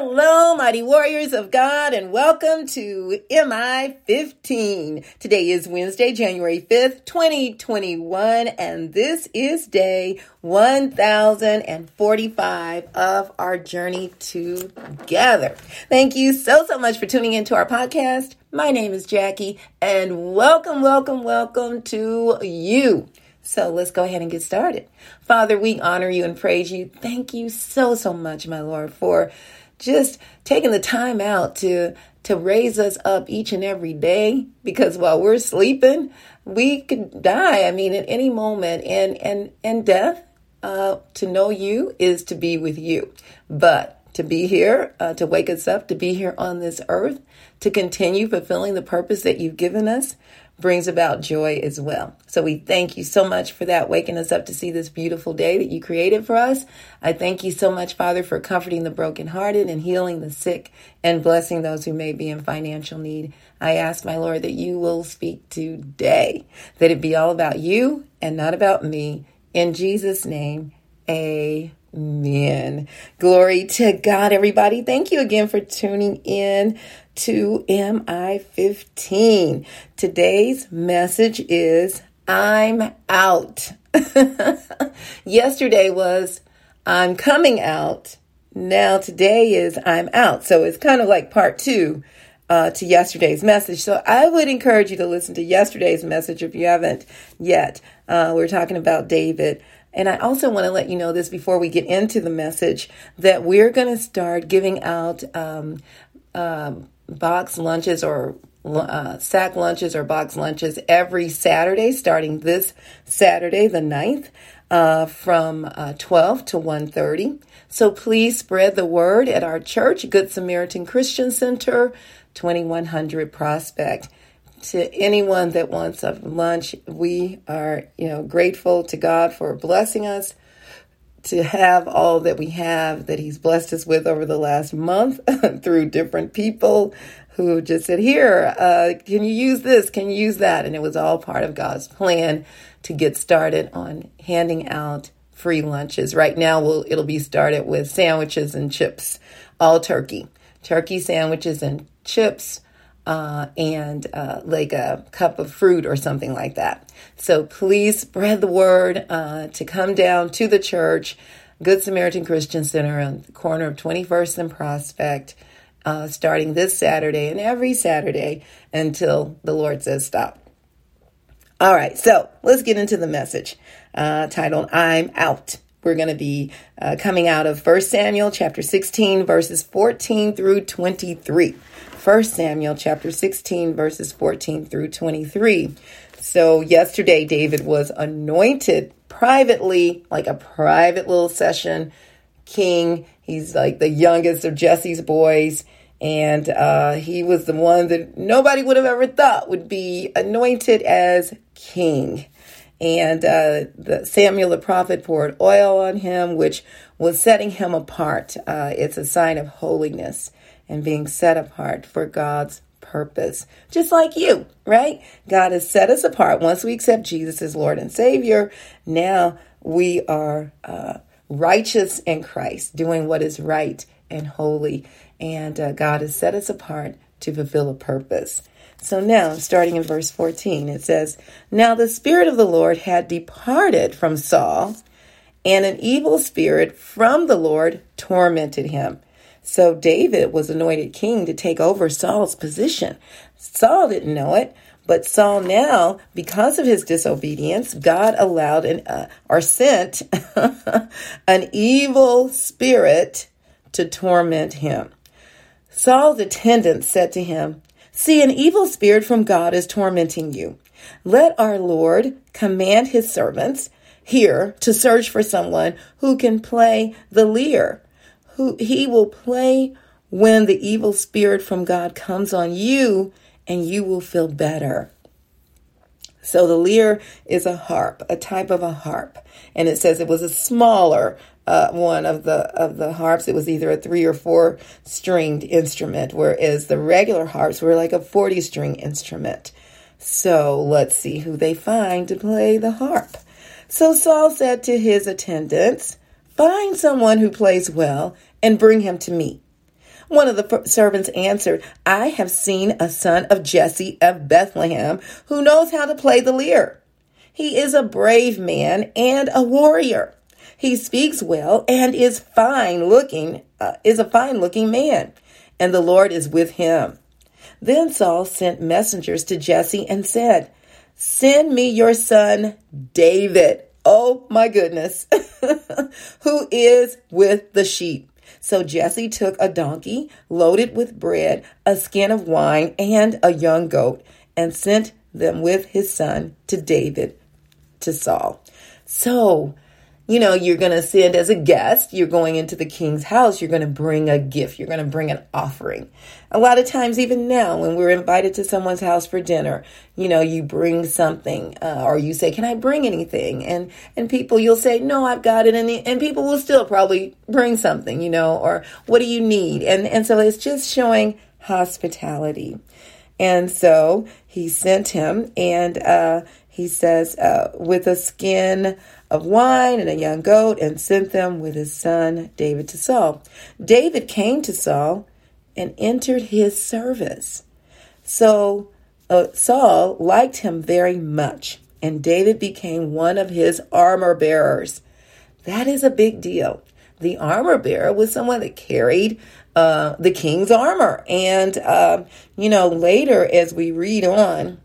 Hello, mighty warriors of God, and welcome to MI 15. Today is Wednesday, January 5th, 2021, and this is day 1045 of our journey together. Thank you so, so much for tuning into our podcast. My name is Jackie, and welcome, welcome, welcome to you. So let's go ahead and get started. Father, we honor you and praise you. Thank you so, so much, my Lord, for just taking the time out to to raise us up each and every day because while we're sleeping we could die. I mean at any moment. And and and death uh, to know you is to be with you. But to be here uh, to wake us up to be here on this earth to continue fulfilling the purpose that you've given us brings about joy as well. So we thank you so much for that, waking us up to see this beautiful day that you created for us. I thank you so much, Father, for comforting the brokenhearted and healing the sick and blessing those who may be in financial need. I ask, my Lord, that you will speak today, that it be all about you and not about me. In Jesus' name, amen. Glory to God, everybody. Thank you again for tuning in to MI 15. Today's message is I'm out. Yesterday was I'm coming out. Now today is I'm out. So it's kind of like part two uh, to yesterday's message. So I would encourage you to listen to yesterday's message if you haven't yet. Uh, we're talking about David. And I also want to let you know this before we get into the message that we're going to start giving out um, um, box lunches or uh, sack lunches or box lunches every Saturday, starting this Saturday, the 9th, uh, from uh, 12 to 1.30. So please spread the word at our church, Good Samaritan Christian Center, 2100 Prospect. To anyone that wants a lunch, we are, you know, grateful to God for blessing us to have all that we have that he's blessed us with over the last month through different people who just said, Here, uh, can you use this? Can you use that? And it was all part of God's plan to get started on handing out free lunches. Right now, we'll, it'll be started with sandwiches and chips, all turkey. Turkey sandwiches and chips uh, and uh, like a cup of fruit or something like that. So please spread the word uh, to come down to the church, Good Samaritan Christian Center on the corner of 21st and Prospect, uh, starting this Saturday and every Saturday until the Lord says stop. All right, so let's get into the message uh, titled I'm Out we're going to be uh, coming out of 1 Samuel chapter 16 verses 14 through 23. 1 Samuel chapter 16, verses 14 through 23. So, yesterday, David was anointed privately, like a private little session king. He's like the youngest of Jesse's boys. And uh, he was the one that nobody would have ever thought would be anointed as king. And uh, the Samuel the prophet poured oil on him, which was setting him apart. Uh, it's a sign of holiness and being set apart for God's purpose. Just like you, right? God has set us apart. Once we accept Jesus as Lord and Savior, now we are uh, righteous in Christ, doing what is right and holy. And uh, God has set us apart to fulfill a purpose. So now, starting in verse 14, it says, Now the Spirit of the Lord had departed from Saul, and an evil spirit from the Lord tormented him. So David was anointed king to take over Saul's position. Saul didn't know it, but Saul now, because of his disobedience, God allowed an, uh, or sent an evil spirit to torment him. Saul's attendants said to him, See, an evil spirit from God is tormenting you. Let our Lord command his servants here to search for someone who can play the lyre who he will play when the evil spirit from God comes on you and you will feel better. So the lyre is a harp, a type of a harp, and it says it was a smaller uh, one of the of the harps. It was either a three or four stringed instrument, whereas the regular harps were like a forty string instrument. So let's see who they find to play the harp. So Saul said to his attendants, Find someone who plays well and bring him to me. One of the servants answered, I have seen a son of Jesse of Bethlehem who knows how to play the lyre. He is a brave man and a warrior. He speaks well and is fine looking, uh, is a fine looking man, and the Lord is with him. Then Saul sent messengers to Jesse and said, Send me your son David. Oh my goodness. Who is with the sheep. So Jesse took a donkey loaded with bread, a skin of wine, and a young goat, and sent them with his son to David to Saul. So you know, you're going to send as a guest, you're going into the king's house, you're going to bring a gift, you're going to bring an offering. A lot of times, even now, when we're invited to someone's house for dinner, you know, you bring something, uh, or you say, "Can I bring anything?" and and people, you'll say, "No, I've got it," and and people will still probably bring something, you know, or "What do you need?" and and so it's just showing hospitality. And so he sent him, and uh, he says, uh, with a skin of wine and a young goat and sent them with his son David to Saul. David came to Saul and entered his service. So uh, Saul liked him very much, and David became one of his armor bearers. That is a big deal. The armor bearer was someone that carried uh, the king's armor. And, uh, you know, later as we read on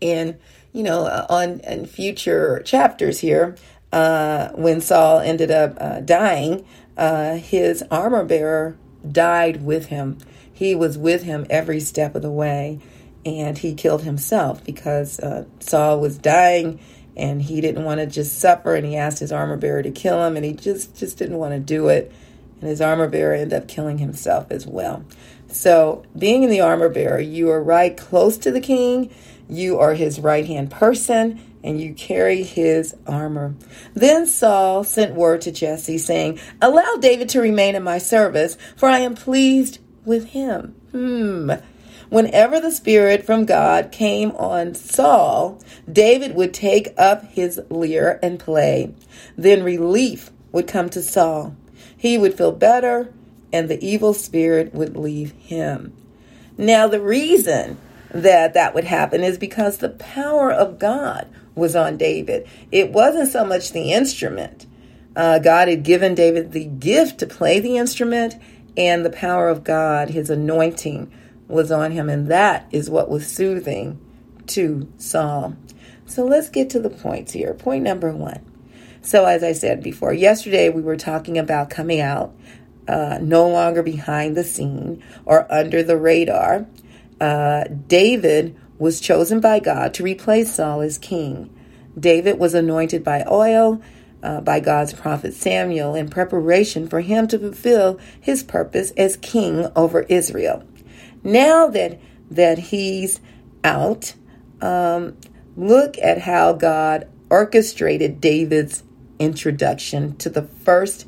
in you know, uh, on in future chapters here, uh, when Saul ended up uh, dying, uh, his armor bearer died with him. He was with him every step of the way, and he killed himself because uh, Saul was dying and he didn't want to just suffer and he asked his armor bearer to kill him and he just just didn't want to do it and his armor bearer ended up killing himself as well so being in the armor bearer you are right close to the king you are his right hand person, and you carry his armor. Then Saul sent word to Jesse, saying, Allow David to remain in my service, for I am pleased with him. Hmm. Whenever the Spirit from God came on Saul, David would take up his lyre and play. Then relief would come to Saul. He would feel better, and the evil spirit would leave him. Now, the reason that that would happen is because the power of God was on David. It wasn't so much the instrument. Uh, God had given David the gift to play the instrument, and the power of God, his anointing, was on him, and that is what was soothing to Saul. So let's get to the points here. Point number one. So, as I said before, yesterday we were talking about coming out uh, no longer behind the scene or under the radar uh, David was chosen by God to replace Saul as king. David was anointed by oil uh, by God's prophet Samuel in preparation for him to fulfill his purpose as king over Israel. Now that that he's out, um, look at how God orchestrated David's introduction to the first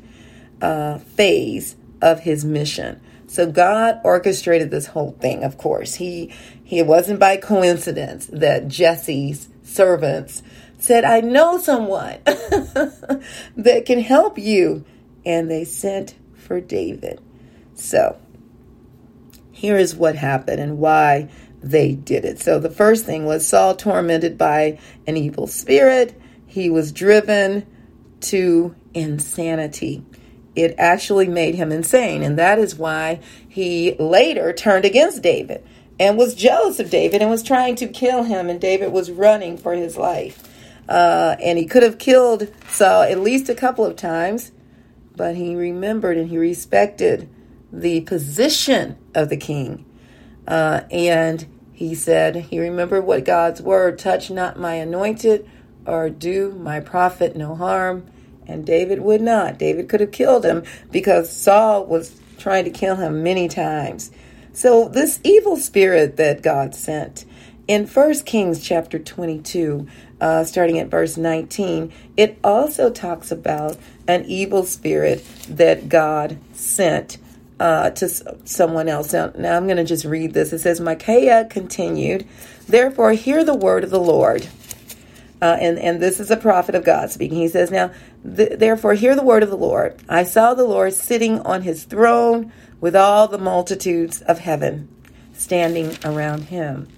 uh, phase of his mission. So God orchestrated this whole thing, of course. He he wasn't by coincidence that Jesse's servants said, I know someone that can help you. And they sent for David. So here is what happened and why they did it. So the first thing was Saul tormented by an evil spirit. He was driven to insanity it actually made him insane. And that is why he later turned against David and was jealous of David and was trying to kill him. And David was running for his life. Uh, and he could have killed Saul at least a couple of times, but he remembered and he respected the position of the king. Uh, and he said, he remembered what God's word touch not my anointed or do my prophet no harm. And David would not. David could have killed him because Saul was trying to kill him many times. So, this evil spirit that God sent in 1 Kings chapter 22, uh, starting at verse 19, it also talks about an evil spirit that God sent uh, to someone else. Now, now I'm going to just read this. It says, Micaiah continued, Therefore, hear the word of the Lord. Uh, and, and this is a prophet of God speaking. He says, Now Therefore, hear the word of the Lord. I saw the Lord sitting on his throne with all the multitudes of heaven standing around him,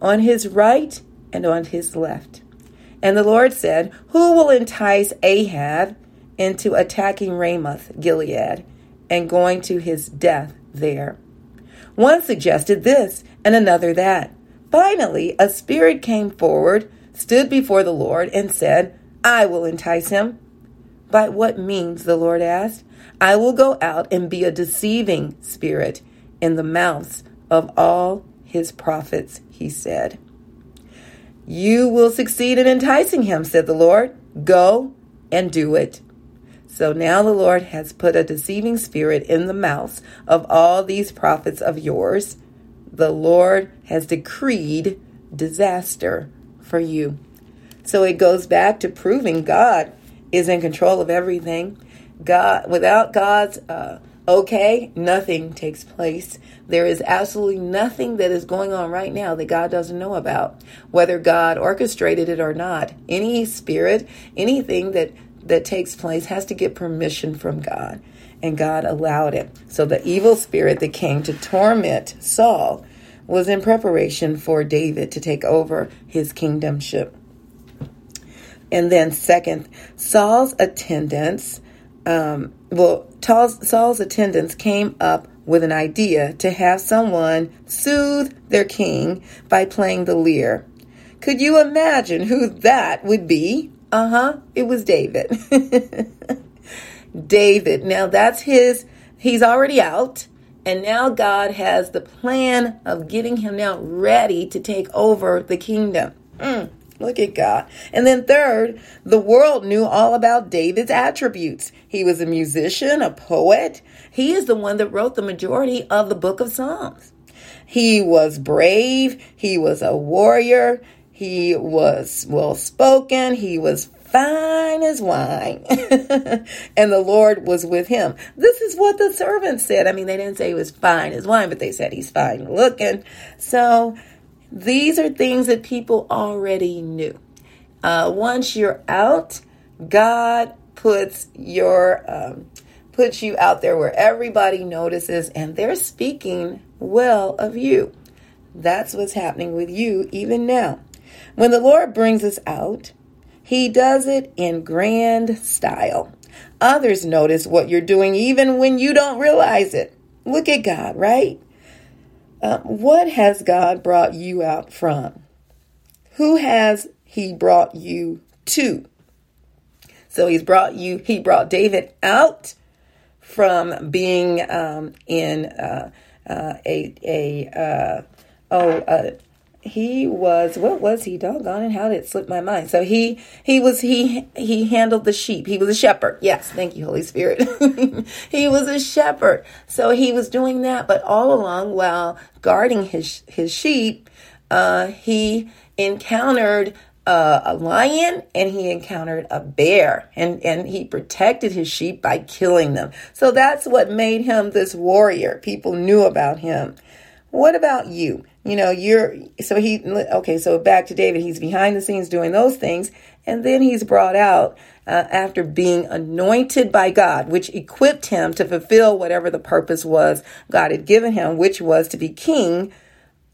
on his right and on his left. And the Lord said, Who will entice Ahab into attacking Ramoth Gilead and going to his death there? One suggested this and another that. Finally, a spirit came forward, stood before the Lord, and said, I will entice him. By what means? the Lord asked. I will go out and be a deceiving spirit in the mouths of all his prophets, he said. You will succeed in enticing him, said the Lord. Go and do it. So now the Lord has put a deceiving spirit in the mouths of all these prophets of yours. The Lord has decreed disaster for you. So it goes back to proving God is in control of everything. God, without God's uh, okay, nothing takes place. There is absolutely nothing that is going on right now that God doesn't know about, whether God orchestrated it or not. Any spirit, anything that that takes place has to get permission from God, and God allowed it. So the evil spirit that came to torment Saul was in preparation for David to take over his kingdomship. And then, second, Saul's attendants, um, well, Saul's attendants came up with an idea to have someone soothe their king by playing the lyre. Could you imagine who that would be? Uh huh, it was David. David. Now that's his, he's already out. And now God has the plan of getting him now ready to take over the kingdom. Mm. Look at God. And then, third, the world knew all about David's attributes. He was a musician, a poet. He is the one that wrote the majority of the book of Psalms. He was brave. He was a warrior. He was well spoken. He was fine as wine. and the Lord was with him. This is what the servants said. I mean, they didn't say he was fine as wine, but they said he's fine looking. So, these are things that people already knew. Uh, once you're out, God puts your um, puts you out there where everybody notices, and they're speaking well of you. That's what's happening with you even now. When the Lord brings us out, He does it in grand style. Others notice what you're doing even when you don't realize it. Look at God, right? Uh, what has God brought you out from? Who has He brought you to? So He's brought you, He brought David out from being um, in uh, uh, a, a uh, oh, uh, he was what was he doggone and how did it slip my mind? So he he was he he handled the sheep. He was a shepherd. Yes thank you holy spirit. He was a shepherd. So he was doing that but all along while guarding his his sheep uh he encountered uh, a lion and he encountered a bear and and he protected his sheep by killing them. So that's what made him this warrior. People knew about him. What about you? You know, you're so he okay, so back to David, he's behind the scenes doing those things and then he's brought out uh, after being anointed by God, which equipped him to fulfill whatever the purpose was God had given him, which was to be king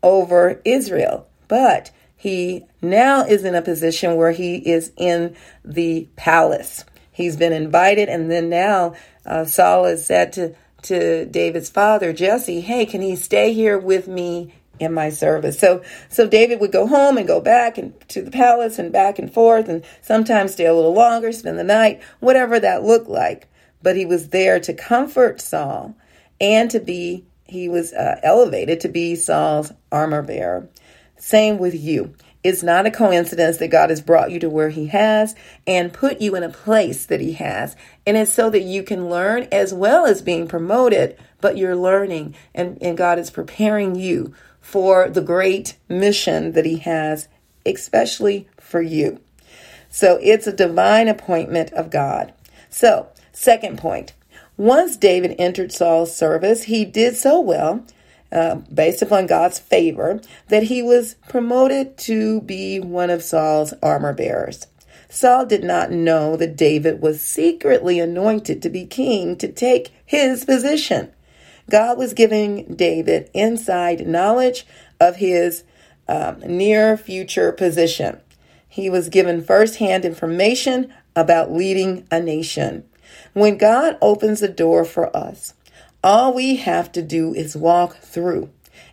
over Israel. But he now is in a position where he is in the palace. He's been invited, and then now uh, Saul is said to to David's father, Jesse, hey, can he stay here with me in my service? So, so David would go home and go back and to the palace and back and forth and sometimes stay a little longer, spend the night, whatever that looked like. But he was there to comfort Saul and to be, he was uh, elevated to be Saul's armor bearer. Same with you. It's not a coincidence that God has brought you to where He has and put you in a place that He has. And it's so that you can learn as well as being promoted, but you're learning and, and God is preparing you for the great mission that He has, especially for you. So it's a divine appointment of God. So, second point. Once David entered Saul's service, he did so well uh, based upon God's favor, that he was promoted to be one of Saul's armor bearers. Saul did not know that David was secretly anointed to be king to take his position. God was giving David inside knowledge of his um, near future position. He was given firsthand information about leading a nation. When God opens a door for us, all we have to do is walk through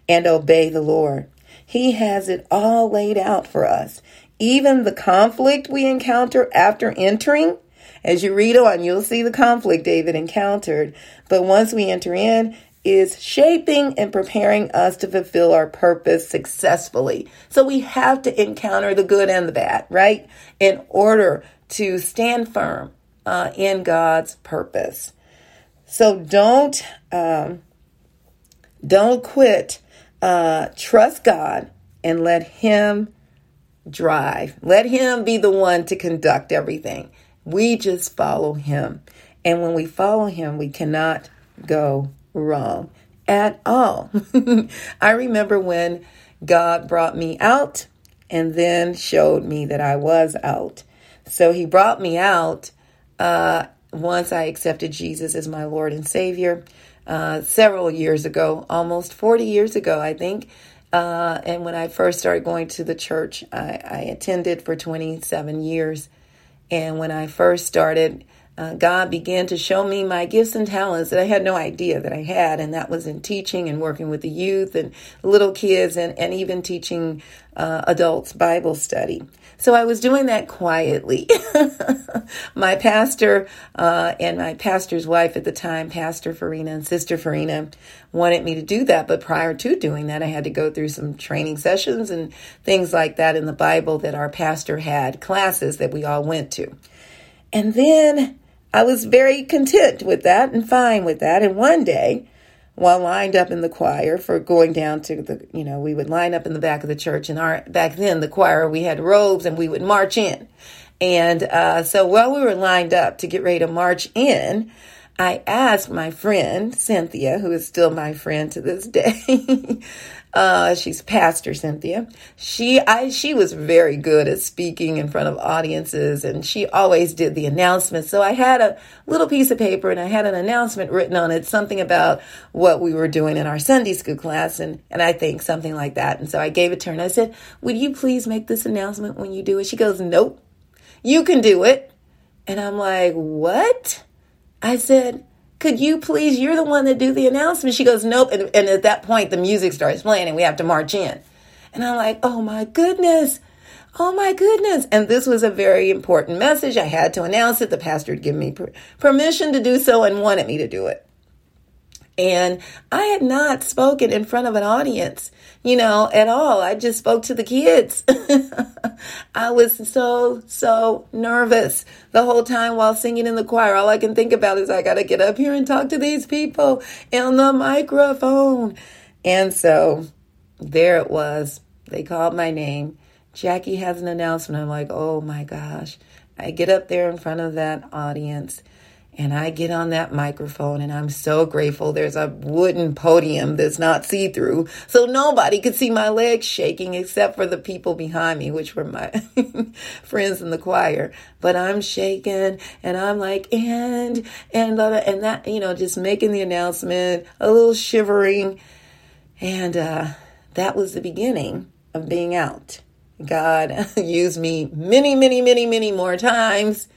and obey the Lord. He has it all laid out for us. Even the conflict we encounter after entering, as you read on, you'll see the conflict David encountered. But once we enter in, is shaping and preparing us to fulfill our purpose successfully. So we have to encounter the good and the bad, right? In order to stand firm uh, in God's purpose. So don't um, don't quit. Uh, trust God and let Him drive. Let Him be the one to conduct everything. We just follow Him, and when we follow Him, we cannot go wrong at all. I remember when God brought me out and then showed me that I was out. So he brought me out uh, once I accepted Jesus as my Lord and Savior uh, several years ago, almost 40 years ago, I think. Uh, and when I first started going to the church, I, I attended for 27 years. And when I first started, uh, God began to show me my gifts and talents that I had no idea that I had, and that was in teaching and working with the youth and little kids, and, and even teaching uh, adults Bible study. So I was doing that quietly. my pastor uh, and my pastor's wife at the time, Pastor Farina and Sister Farina, wanted me to do that. But prior to doing that, I had to go through some training sessions and things like that in the Bible that our pastor had, classes that we all went to. And then I was very content with that and fine with that. And one day, while lined up in the choir for going down to the, you know, we would line up in the back of the church. And our back then, the choir, we had robes and we would march in. And uh, so while we were lined up to get ready to march in, I asked my friend Cynthia, who is still my friend to this day, Uh, she's pastor Cynthia. She I she was very good at speaking in front of audiences and she always did the announcements. So I had a little piece of paper and I had an announcement written on it, something about what we were doing in our Sunday school class and and I think something like that. And so I gave it to her and I said, "Would you please make this announcement when you do it?" She goes, "Nope. You can do it." And I'm like, "What?" I said, could you please, you're the one that do the announcement. She goes, nope. And, and at that point, the music starts playing and we have to march in. And I'm like, oh my goodness. Oh my goodness. And this was a very important message. I had to announce it. The pastor had given me per- permission to do so and wanted me to do it. And I had not spoken in front of an audience, you know, at all. I just spoke to the kids. I was so, so nervous the whole time while singing in the choir. All I can think about is I got to get up here and talk to these people on the microphone. And so there it was. They called my name. Jackie has an announcement. I'm like, oh my gosh. I get up there in front of that audience and I get on that microphone and I'm so grateful there's a wooden podium that's not see through. So nobody could see my legs shaking except for the people behind me, which were my friends in the choir. But I'm shaking and I'm like, and, and, and that, you know, just making the announcement, a little shivering. And uh, that was the beginning of being out. God used me many, many, many, many more times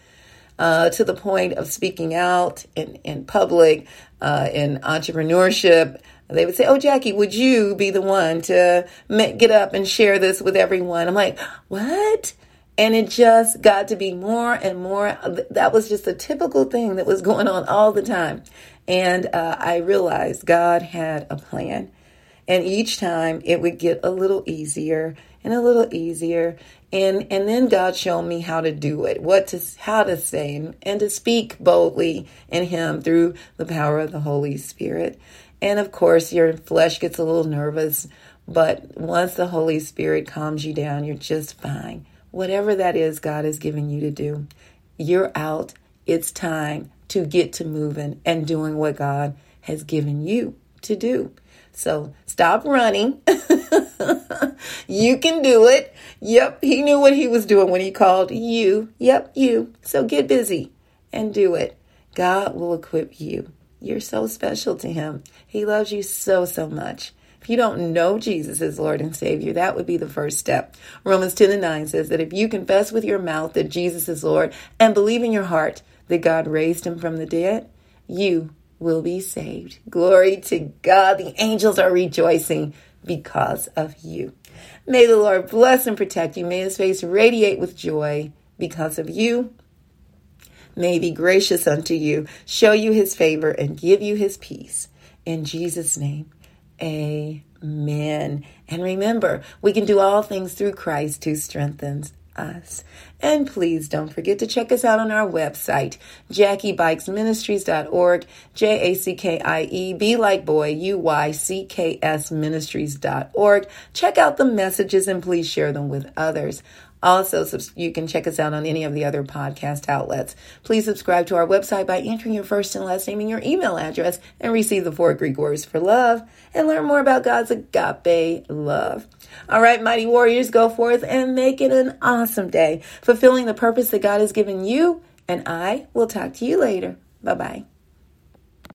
uh, to the point of speaking out in, in public, uh, in entrepreneurship. They would say, Oh, Jackie, would you be the one to get up and share this with everyone? I'm like, What? And it just got to be more and more. That was just a typical thing that was going on all the time. And uh, I realized God had a plan. And each time it would get a little easier and a little easier and and then God showed me how to do it, what to how to say and, and to speak boldly in him through the power of the Holy Spirit. And of course, your flesh gets a little nervous, but once the Holy Spirit calms you down, you're just fine. Whatever that is God has given you to do, you're out. It's time to get to moving and doing what God has given you to do. So stop running. you can do it. Yep, he knew what he was doing when he called you. Yep, you. So get busy and do it. God will equip you. You're so special to him. He loves you so, so much. If you don't know Jesus as Lord and Savior, that would be the first step. Romans 10 and 9 says that if you confess with your mouth that Jesus is Lord and believe in your heart that God raised him from the dead, you will be saved. Glory to God. The angels are rejoicing because of you. May the Lord bless and protect you. May his face radiate with joy because of you. May he be gracious unto you, show you his favor, and give you his peace. In Jesus' name. Amen. And remember, we can do all things through Christ who strengthens us. And please don't forget to check us out on our website, JackieBuycksMinistries.org, J A C K I E, B like boy, U Y C K S Ministries.org. Check out the messages and please share them with others. Also, you can check us out on any of the other podcast outlets. Please subscribe to our website by entering your first and last name and your email address and receive the four Greek words for love and learn more about God's agape love. All right, mighty warriors, go forth and make it an awesome day, fulfilling the purpose that God has given you. And I will talk to you later. Bye bye.